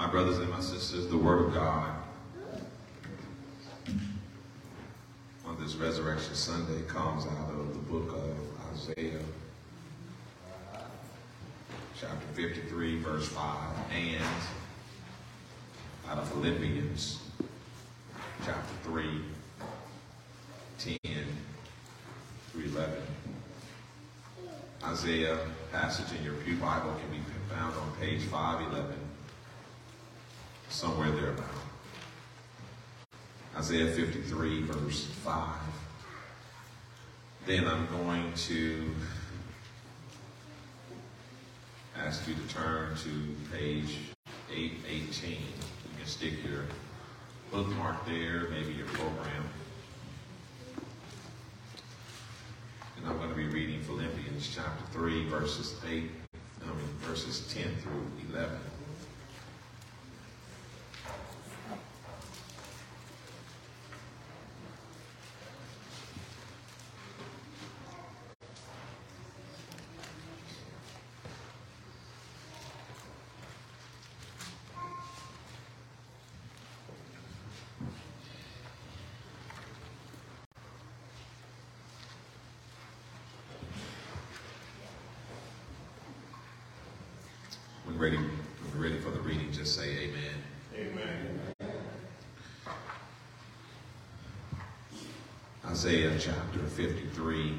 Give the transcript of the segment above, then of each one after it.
My brothers and my sisters, the Word of God on this Resurrection Sunday comes out of the book of Isaiah, chapter 53, verse 5, and out of Philippians, chapter 3, 10 through 11. Isaiah passage in your Pew Bible can be found on page 511, somewhere thereabout. Isaiah 53, verse 5. Then I'm going to ask you to turn to page 818. You can stick your bookmark there, maybe your program. And I'm going to be reading Philippians chapter 3, verses 8, I mean, verses 10 through 11. When ready, ready for the reading, just say amen. Amen. Isaiah chapter 53,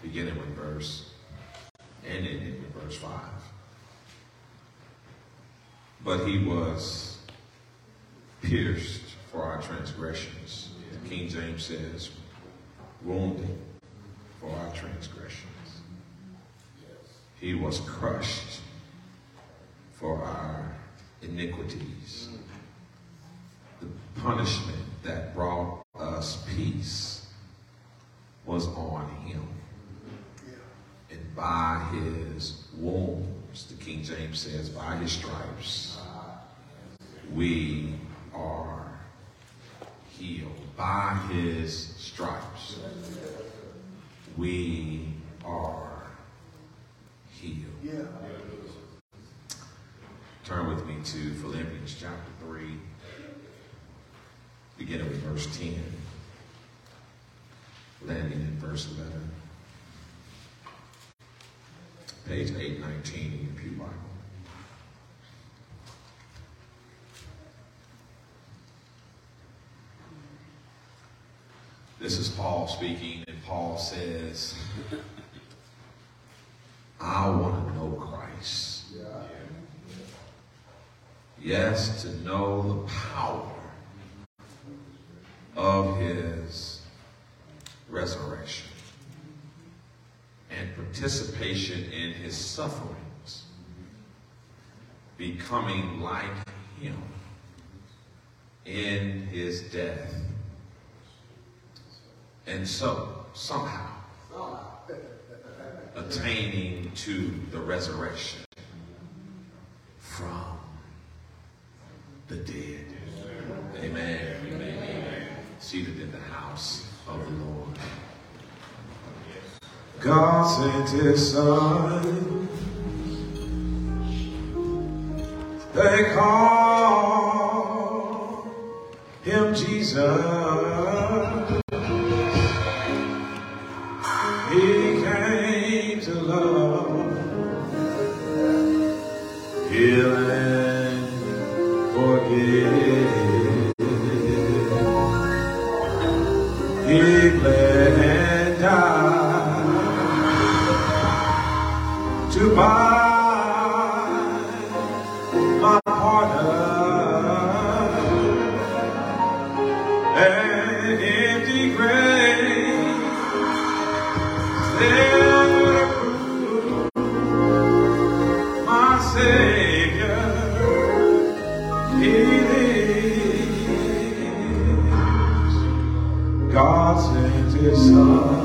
beginning with verse, and ending with verse 5. But he was pierced for our transgressions. The King James says, wounded for our transgressions. He was crushed for our iniquities. The punishment that brought us peace was on him. And by his wounds, the King James says, by his stripes, we are healed. By his stripes, we are Yeah. Turn with me to Philippians chapter 3, beginning with verse 10, landing in verse 11. Page 819 in your Pew Bible. This is Paul speaking, and Paul says, I want to know Christ. Yes, to know the power of his resurrection and participation in his sufferings, becoming like him in his death. And so, somehow, attaining to the resurrection from the dead. Amen. Amen. Seated in the house of the Lord. God sent his son. They call him Jesus. Sent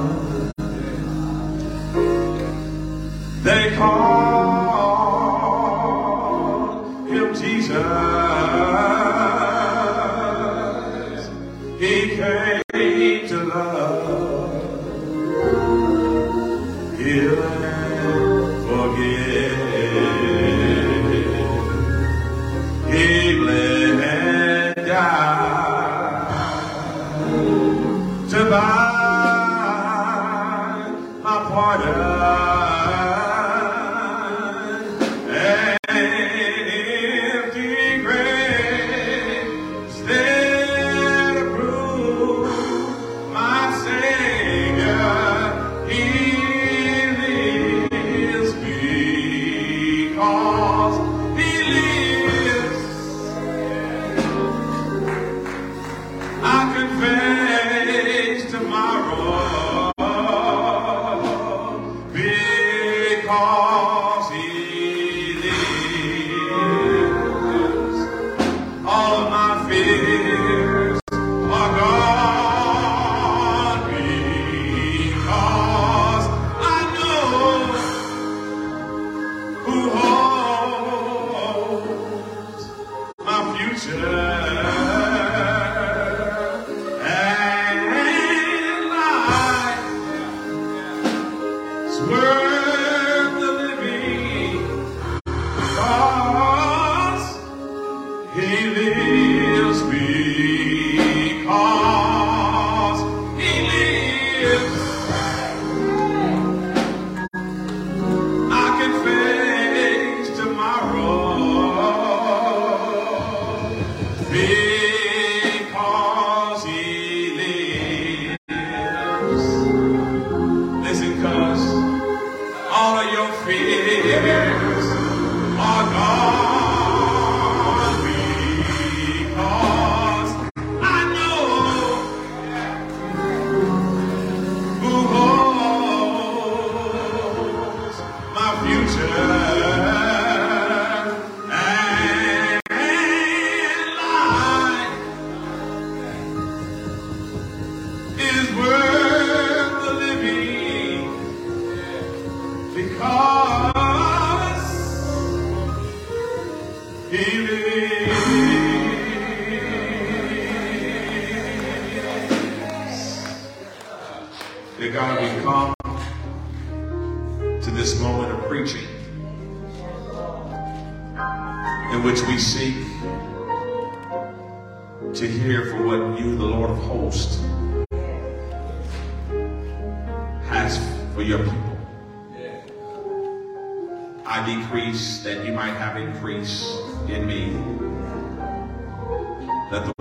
fears are gone.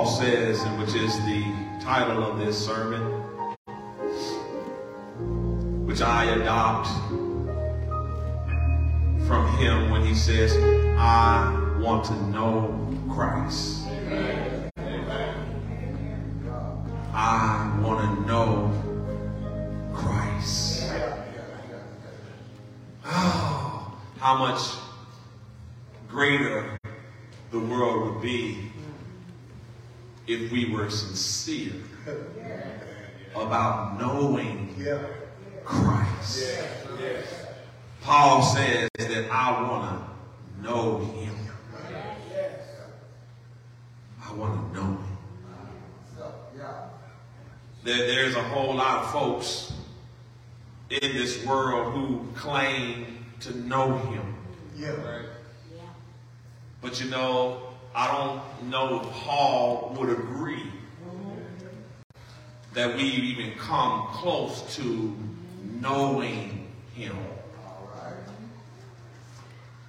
Paul says, and which is the title of this sermon, which I adopt from him when he says, I want to know Christ. I want to know Christ. Oh, how much greater the world would be if we were sincere about knowing Christ. Paul says that I want to know him. I want to know him. There, there's a whole lot of folks in this world who claim to know him. Yeah. Right. But you know, I don't know if Paul would agree that we even come close to knowing him.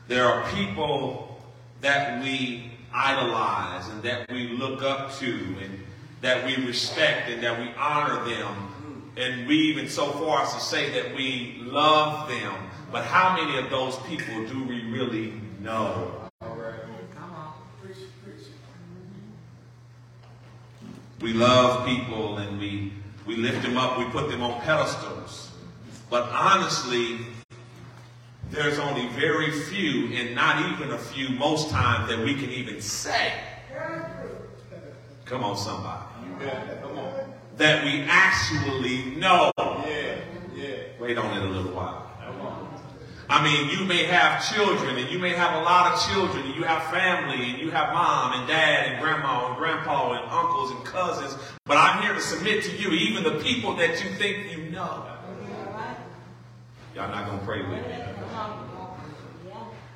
There are people that we idolize and that we look up to and that we respect and that we honor them. And we even so far as to say that we love them. But how many of those people do we really know? We love people and we, we lift them up, we put them on pedestals. But honestly, there's only very few, and not even a few most times, that we can even say. Come on, somebody. Come on. That we actually know. Yeah. Yeah. Wait on it a little while. I mean, you may have children and you may have a lot of children and you have family and you have mom and dad and grandma and grandpa and uncles and cousins. But I'm here to submit to you, even the people that you think you know. Y'all not going to pray with me.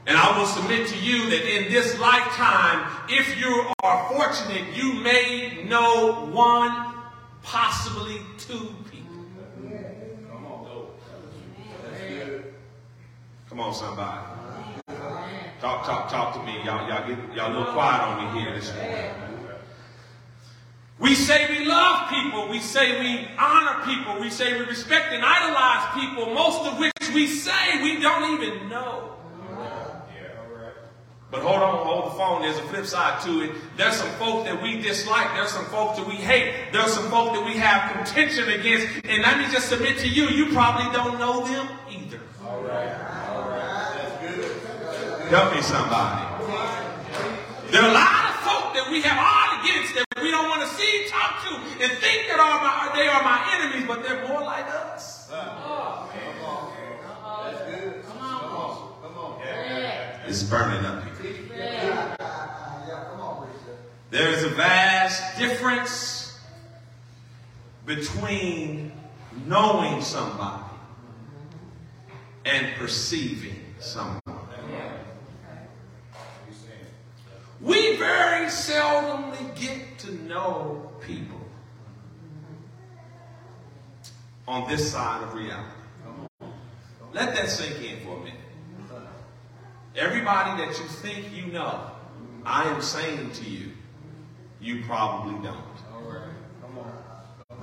And I will submit to you that in this lifetime, if you are fortunate, you may know one, possibly two Come on, somebody. Talk, talk, talk to me. Y'all, y'all get y'all a little quiet on me here this morning. We say we love people. We say we honor people. We say we respect and idolize people, most of which we say we don't even know. But hold on, hold the phone. There's a flip side to it. There's some folk that we dislike. There's some folks that we hate. There's some folk that we have contention against. And let me just submit to you, you probably don't know them either. All right, all right, that's good. Help me, somebody. There are a lot of folk that we have all against that we don't want to see, talk to, and think that are my, they are my enemies, but they're more like us. Come on, Caleb. Come on. Come on, Caleb. It's burning up There is a vast difference between knowing somebody and perceiving someone. We very seldomly get to know people on this side of reality. Let that sink in for a minute. Everybody that you think you know, I am saying to you, you probably don't.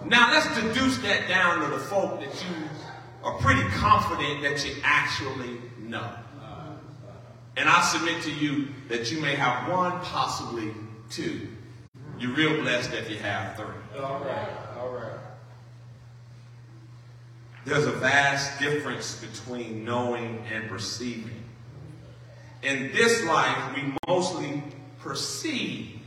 Now let's deduce that down to the folk that you are pretty confident that you actually know. And I submit to you that you may have one, possibly two. You're real blessed if you have three. All right, all right. There's a vast difference between knowing and perceiving. In this life, we mostly perceive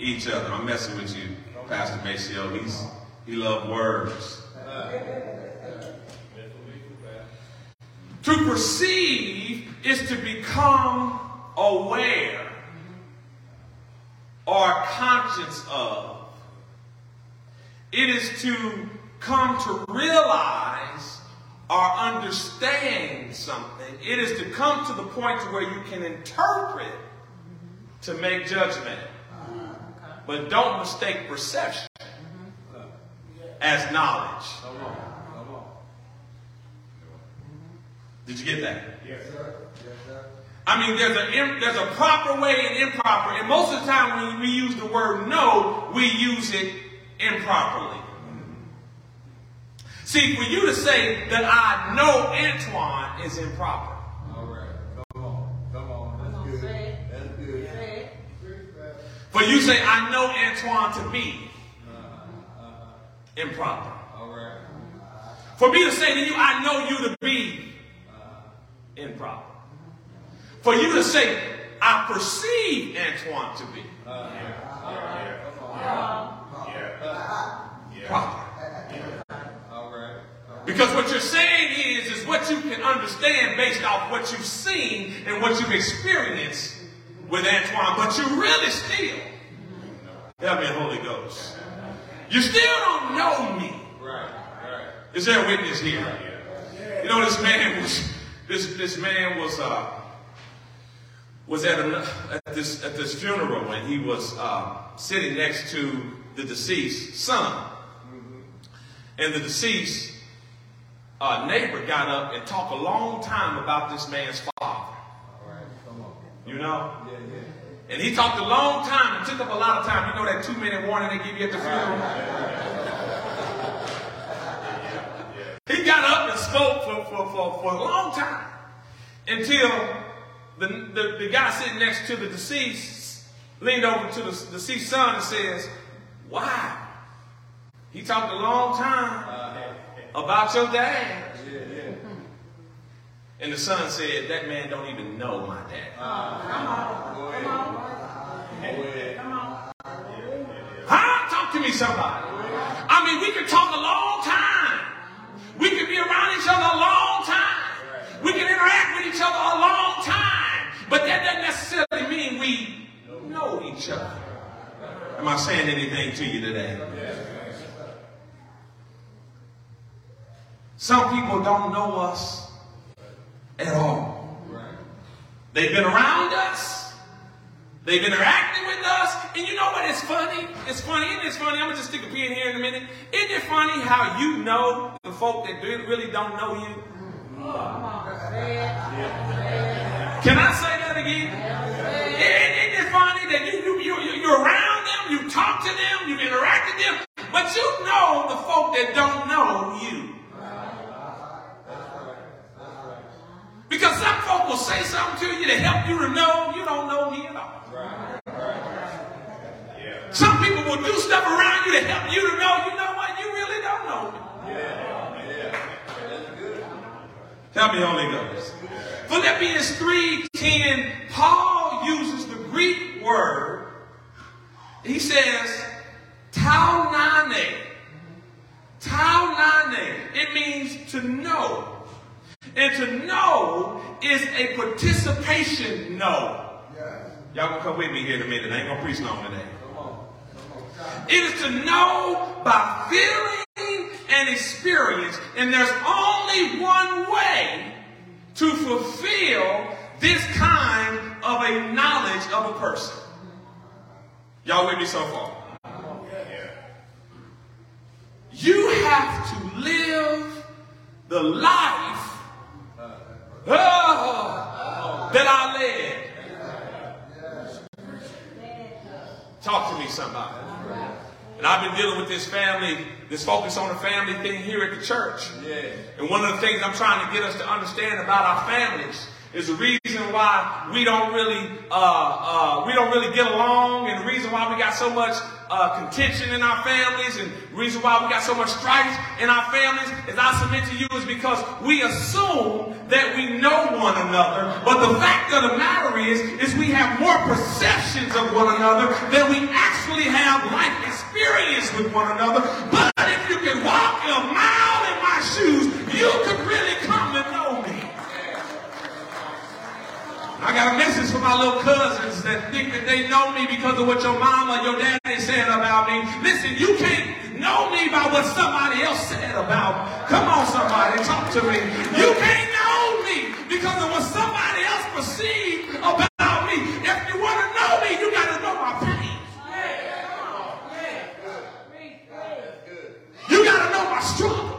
each other. I'm messing with you, Pastor Maceo. He's he loves words. To perceive is to become aware or conscious of. It is to come to realize or understand something. It is to come to the point to where you can interpret to make judgment. But don't mistake perception mm-hmm. as knowledge. Did you get that? Yes, sir. Yes, sir. I mean, there's a there's a proper way and improper, and most of the time when we use the word "know," we use it improperly. Mm-hmm. See, for you to say that I know Antoine is improper. All right. Come on. Come on. That's good. That's good. For you say I know Antoine to be improper. For me to say to you I know you to be improper. For you to say I perceive Antoine to be proper. Because what you're saying is, is what you can understand based off what you've seen and what you've experienced with Antoine, but you really still, help me, Holy Ghost. You still don't know me. Right. Right. Is there a witness here? You know, this man was, this, this man was, uh, was at, a, at this, at this funeral and he was, uh, sitting next to the deceased son. And the deceased uh, neighbor got up and talked a long time about this man's father. All right. Come on. You know? Yeah, yeah. And he talked a long time and took up a lot of time. You know that two minute warning they give you at the funeral? He got up and spoke for, for, for, for a long time until the, the, the guy sitting next to the deceased leaned over to the deceased son and says, Wow, he talked a long time uh, about your dad. And the son said, That man don't even know my dad. Go ahead. Go ahead. Huh? Talk to me, somebody. I mean, we could talk a long time. We could be around each other a long time. We can interact with each other a long time. But that doesn't necessarily mean we know each other. Am I saying anything to you today? Some people don't know us at all. They've been around us. They've interacted with us. And you know what? It's funny. It's funny. Isn't it funny? I'm going to just stick a pin here in a minute. Isn't it funny how you know the folk that really don't know you? Can I say that again? Isn't it funny that you, you, you, you- you're around them, you talk to them, you interact with them, but you know the folk that don't know you. Because some folk will say something to you to help you to know you don't know me at all. Some people will do stuff around you to help you to know, you know what, you really don't know me. Help me, Holy Ghost. Philippians 3:10, Paul uses the Greek word. He says, taunane. Taunane. It means to know. And to know is a participation know. Y'all gonna come with me here in a minute. I ain't gonna preach long today. Come on. It is to know by feeling and experience. And there's only one way to fulfill this kind of a knowledge of a person. Y'all with me so far? You have to live the life oh, that I led. Talk to me, somebody. And I've been dealing with this family, this focus on the family thing here at the church. And one of the things I'm trying to get us to understand about our families is the reason why we don't really uh, uh, we don't really get along, and the reason why we got so much uh, contention in our families, and reason why we got so much strife in our families, as I submit to you, is because we assume that we know one another, but the fact of the matter is, is we have more perceptions of one another than we actually have life experience with one another. But if you can walk a mile in my shoes, you could really come to know me. I got a message for my little cousins that think that they know me because of what your mama, your daddy said about me. Listen, you can't know me by what somebody else said about me. Come on, somebody, talk to me. You can't know me because of what somebody else perceived about me. If you want to know me, you got to know my pain. You got to know my struggle.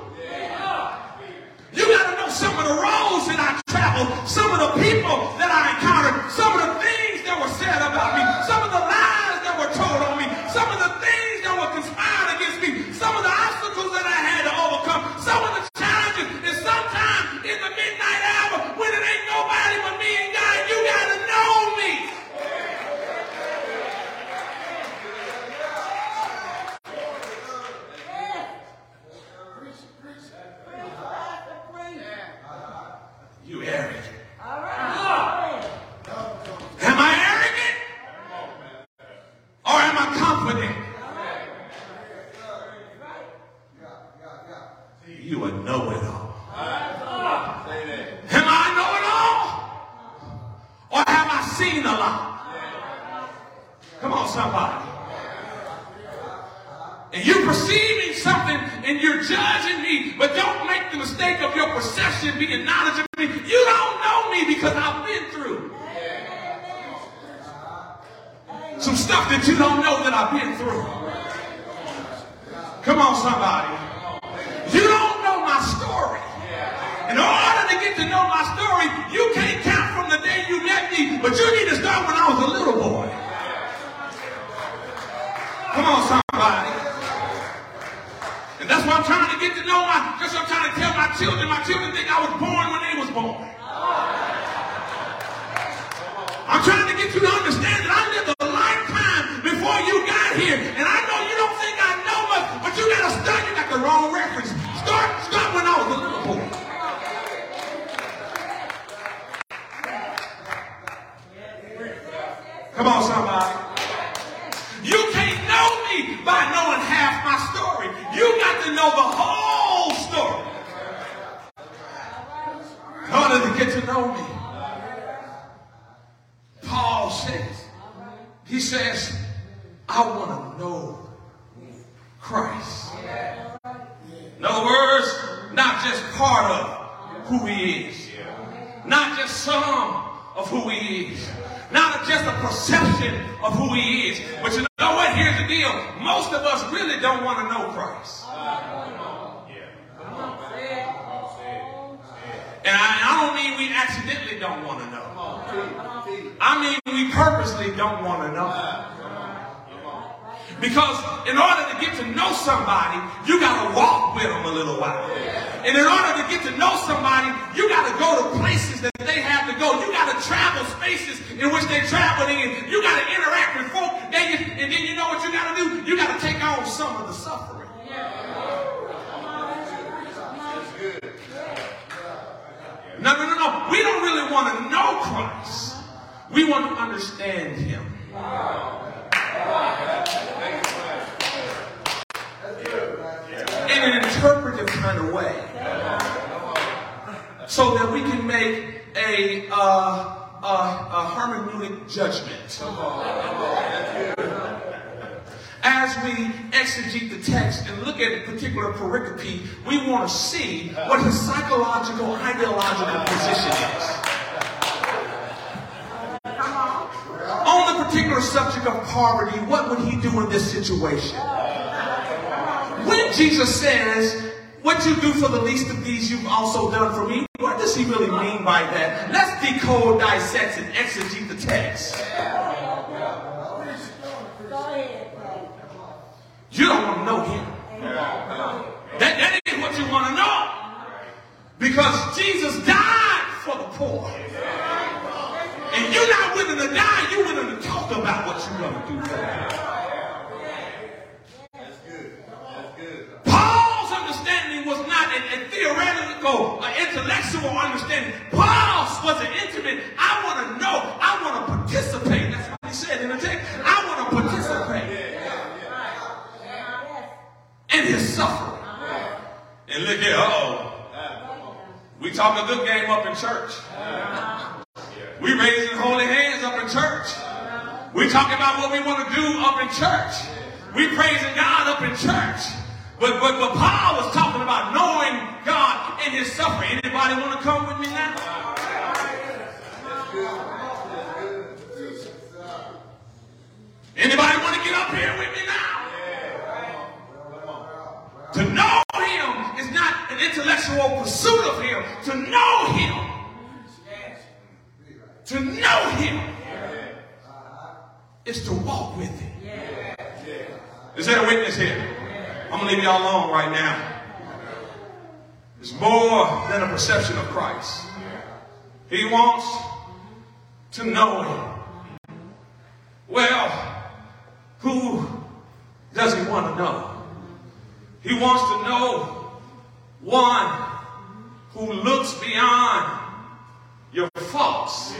You got to know some of the roads that I traveled, some of the people that I encountered, some of the things that were said about me, some of the lies that were told on me, some of the things that were conspired against me, some of the obstacles that I had to overcome, some of the challenges. And sometimes in the midnight hour, when it ain't nobody but me and God, you got to know me. You arrogant. Am I arrogant? Or am I confident? You a know-it-all. Am I know-it-all? Or have I seen a lot? Come on, somebody. And you're perceiving something and you're judging me, but don't make the mistake of your perception being knowledge of me. You don't know me because I've been through some stuff that you don't know that I've been through. Come on, somebody. You don't know my story. In order to get to know my story, you can't but you need to start when I was a little boy. Come on, somebody. And that's why I'm trying to get to know my, what I'm trying to tell my children. My children think I was born when they was born. I'm trying to get you to understand that I lived a lifetime before you got here. And I know you don't think I know much, but you got to start. You got the wrong reference. Start, start when I was a little boy. Come on, somebody. You can't know me by knowing half my story. You got to know the whole story. In order to get to know me. Paul says, he says, I want to know Christ. In other words, not just part of who he is, not just some of who he is, not just a perception of who he is. But you know what? Here's the deal. Most of us really don't want to know Christ. And I, I don't mean we accidentally don't want to know. I mean we purposely don't want to know. Because in order to get to know somebody, you got to walk with them a little while. And in order to get to know somebody, you got to go to places that they have to go. You got to travel spaces in which they're traveling. And you got to interact with folk. And, you, and then you know what you got to do? You got to take on some of the suffering. No, no, no, no. We don't really want to know Christ. We want to understand him. In an interpretive kind of way. So that we can make a, uh, a, a hermeneutic judgment. As we exegete the text and look at a particular pericope, we want to see what his psychological, ideological position is. On the particular subject of poverty, what would he do in this situation? When Jesus says, what you do for the least of these, you've also done for me, what does he really mean by that? Let's decode, dissect, and exegete the text. You don't want to know him. That, that ain't what you want to know. Because Jesus died for the poor. And you're not willing to die, you're willing to talk about what you're going to do for them. Paul's understanding was not a, a theoretical, an intellectual understanding. Paul's was an intimate, I want to know, I want to participate. That's what he said in the text. I want to participate in his suffering. And look here, uh-oh. We talk a good game up in church. We raising holy hands up in church. We talking about what we want to do up in church. We praising God up in church. But, but, but Paul was talking about knowing God in his suffering. Anybody want to come with me now? Anybody want to get up here with me now? To know is not an intellectual pursuit of him. To know him. To know him is to walk with him. Is there a witness here? I'm going to leave y'all alone right now. It's more than a perception of Christ. He wants to know him. Well, who does he want to know? He wants to know one who looks beyond your faults.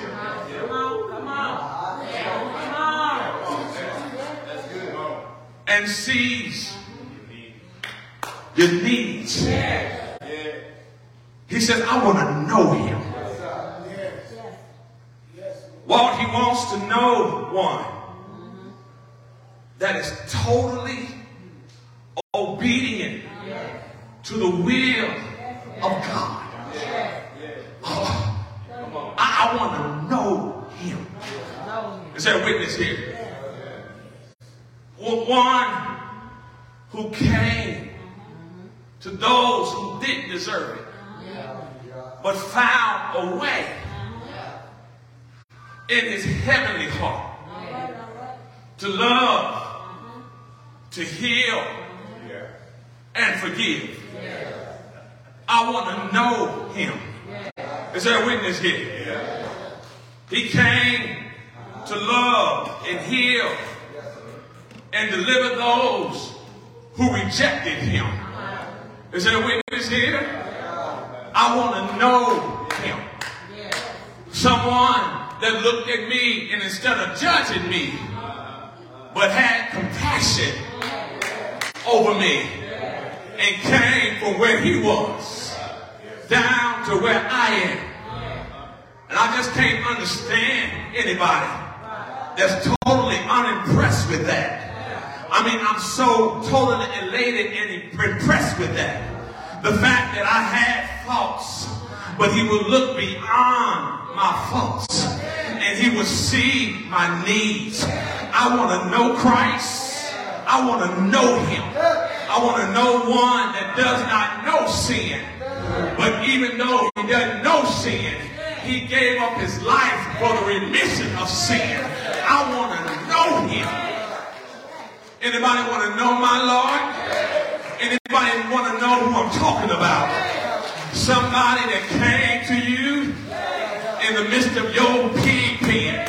And sees your needs. He says, I want to know him. Well, he wants to know one that is totally obedient to the will of God. Oh, I, I want to know him. Is there a witness here? One who came to those who didn't deserve it, but found a way in his heavenly heart to love, to heal, and forgive. I want to know him. Is there a witness here? He came to love and heal and deliver those who rejected him. Is there a witness here? I want to know him. Someone that looked at me and instead of judging me, but had compassion over me and came from where he was down to where I am. And I just can't understand anybody that's totally unimpressed with that. I mean, I'm so totally elated and impressed with that. The fact that I had faults, but he would look beyond my faults and he would see my needs. I want to know Christ. I want to know him. I want to know one that does not know sin. But even though he doesn't know sin, he gave up his life for the remission of sin. I want to know him. Anybody want to know my Lord? Anybody want to know who I'm talking about? Somebody that came to you in the midst of your pig pen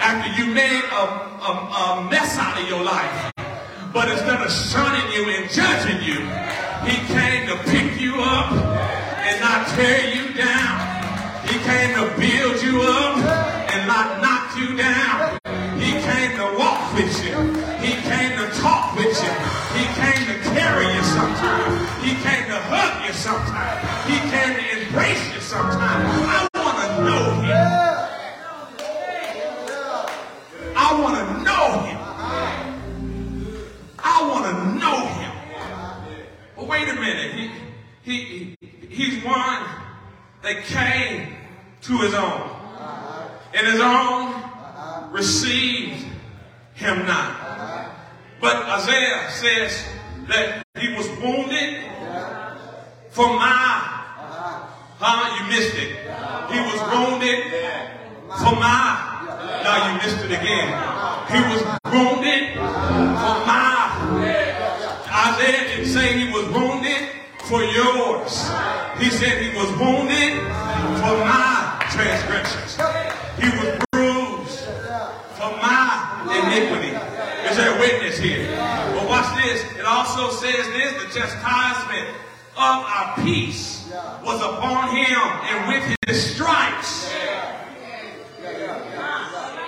after you made a, a, a mess out of your life. But instead of shunning you and judging you, he came to pick you up and not tear you down. He came to build you up and not knock you down. He came to walk with you. He came to talk with you. He came to carry you sometimes. He came to hug you sometimes. He came to embrace you sometimes. wait a minute. He, he, he's one that came to his own. And his own received him not. But Isaiah says that he was wounded for my Huh? You missed it. He was wounded for my. Now you missed it again. He was wounded for my. Isaiah didn't say for yours. He said he was wounded for my transgressions. He was bruised for my iniquity. Is there a witness here? But watch this. It also says this, the chastisement of our peace was upon him, and with his stripes.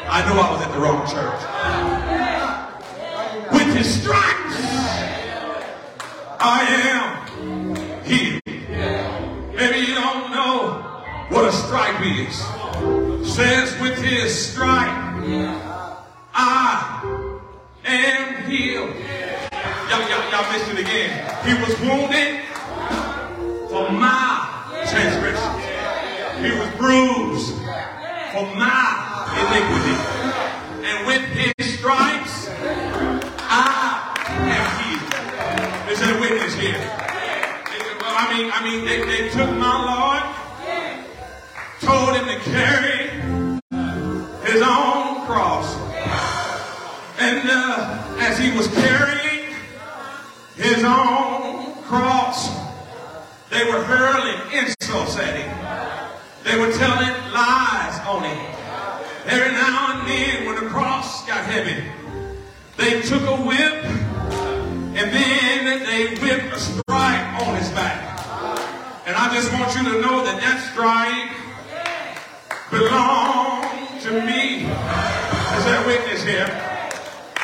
I know I was at the wrong church. With his stripes, I am stripe is. Says with his stripe, I am healed. Y'all, y'all, y'all missed it again. He was wounded for my transgression. He was bruised for my iniquity. And with his stripes, I am healed. Is there a witness here? Well, I mean, I mean, they, they took my Lord, to carry his own cross. And uh, as he was carrying his own cross, they were hurling insults at him. They were telling lies on him. Every now and then, when the cross got heavy, they took a whip and then they whipped a stripe on his back. And I just want you to know that that stripe belonged to me. Is there a witness here?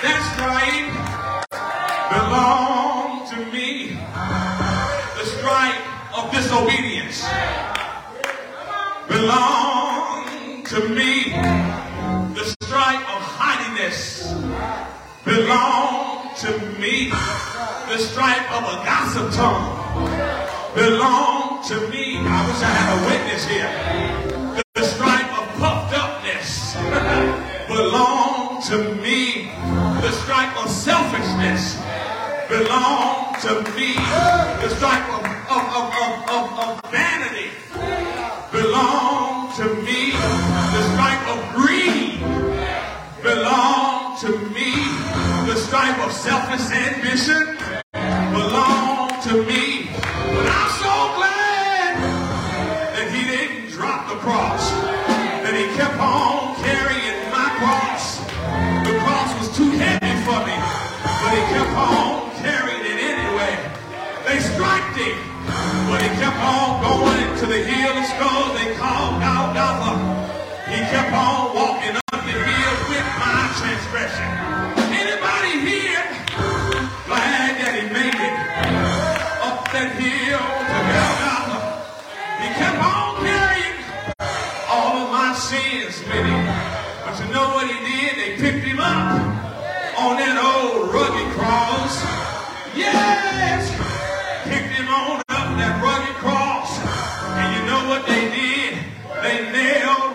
That stripe Belong to me. The stripe of disobedience Belong to me. The stripe of haughtiness Belong to me. The stripe of a gossip tongue Belong to me. I wish I had a witness here. To me. The stripe of selfishness belonged to me. The stripe of, of, of, of, of, of vanity belonged to me. The stripe of greed belonged to me. The stripe of selfish ambition belonged on going to the hill of skulls they called Golgotha. He kept on walking up the hill with my transgression. Anybody here glad that he made it up that hill to Golgotha? He kept on carrying all of my sins with him. But you know what he did? They picked him up on that old rugged cross. Yes! Picked him on what they did? They nailed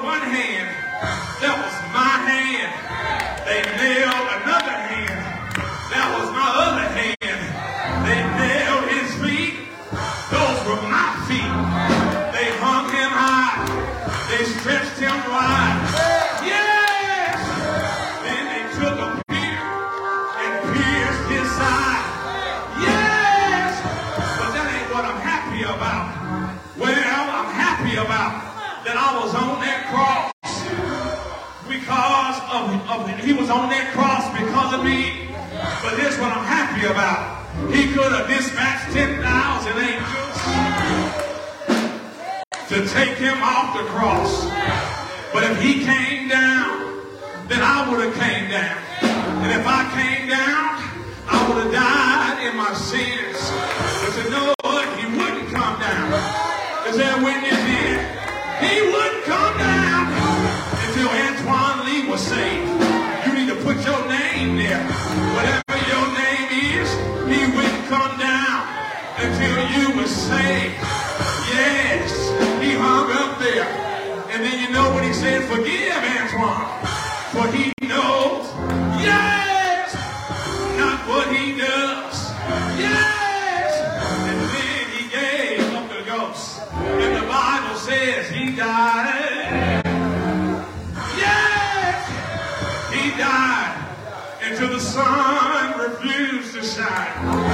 was on that cross because of me. But here's what I'm happy about. He could have dispatched 10,000 angels to take him off the cross. But if he came down, then I would have came down. And if I came down, I would have died in my sins. But you know what? He wouldn't come down. Is there witness here? He wouldn't said, forgive Antoine, for he knows, yes, not what he does. Yes. And then he gave up the ghost. And the Bible says he died. Yes. He died until the sun refused to shine.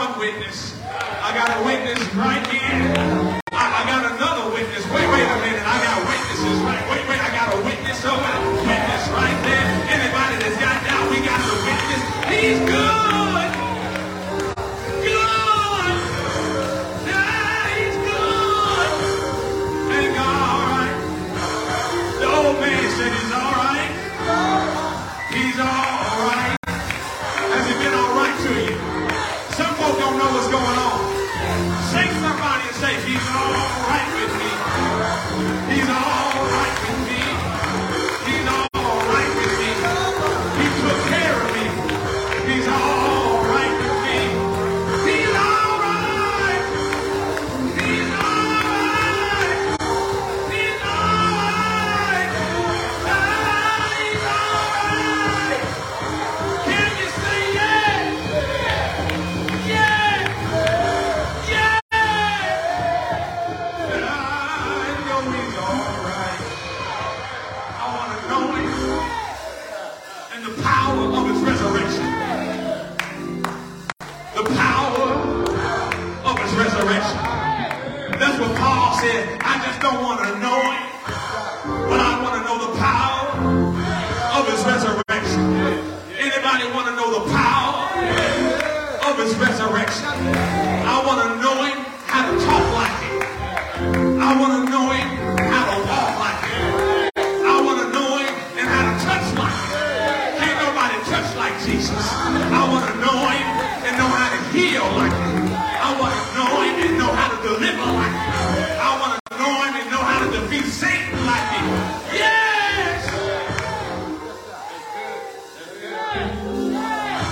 Resurrection. I witness right know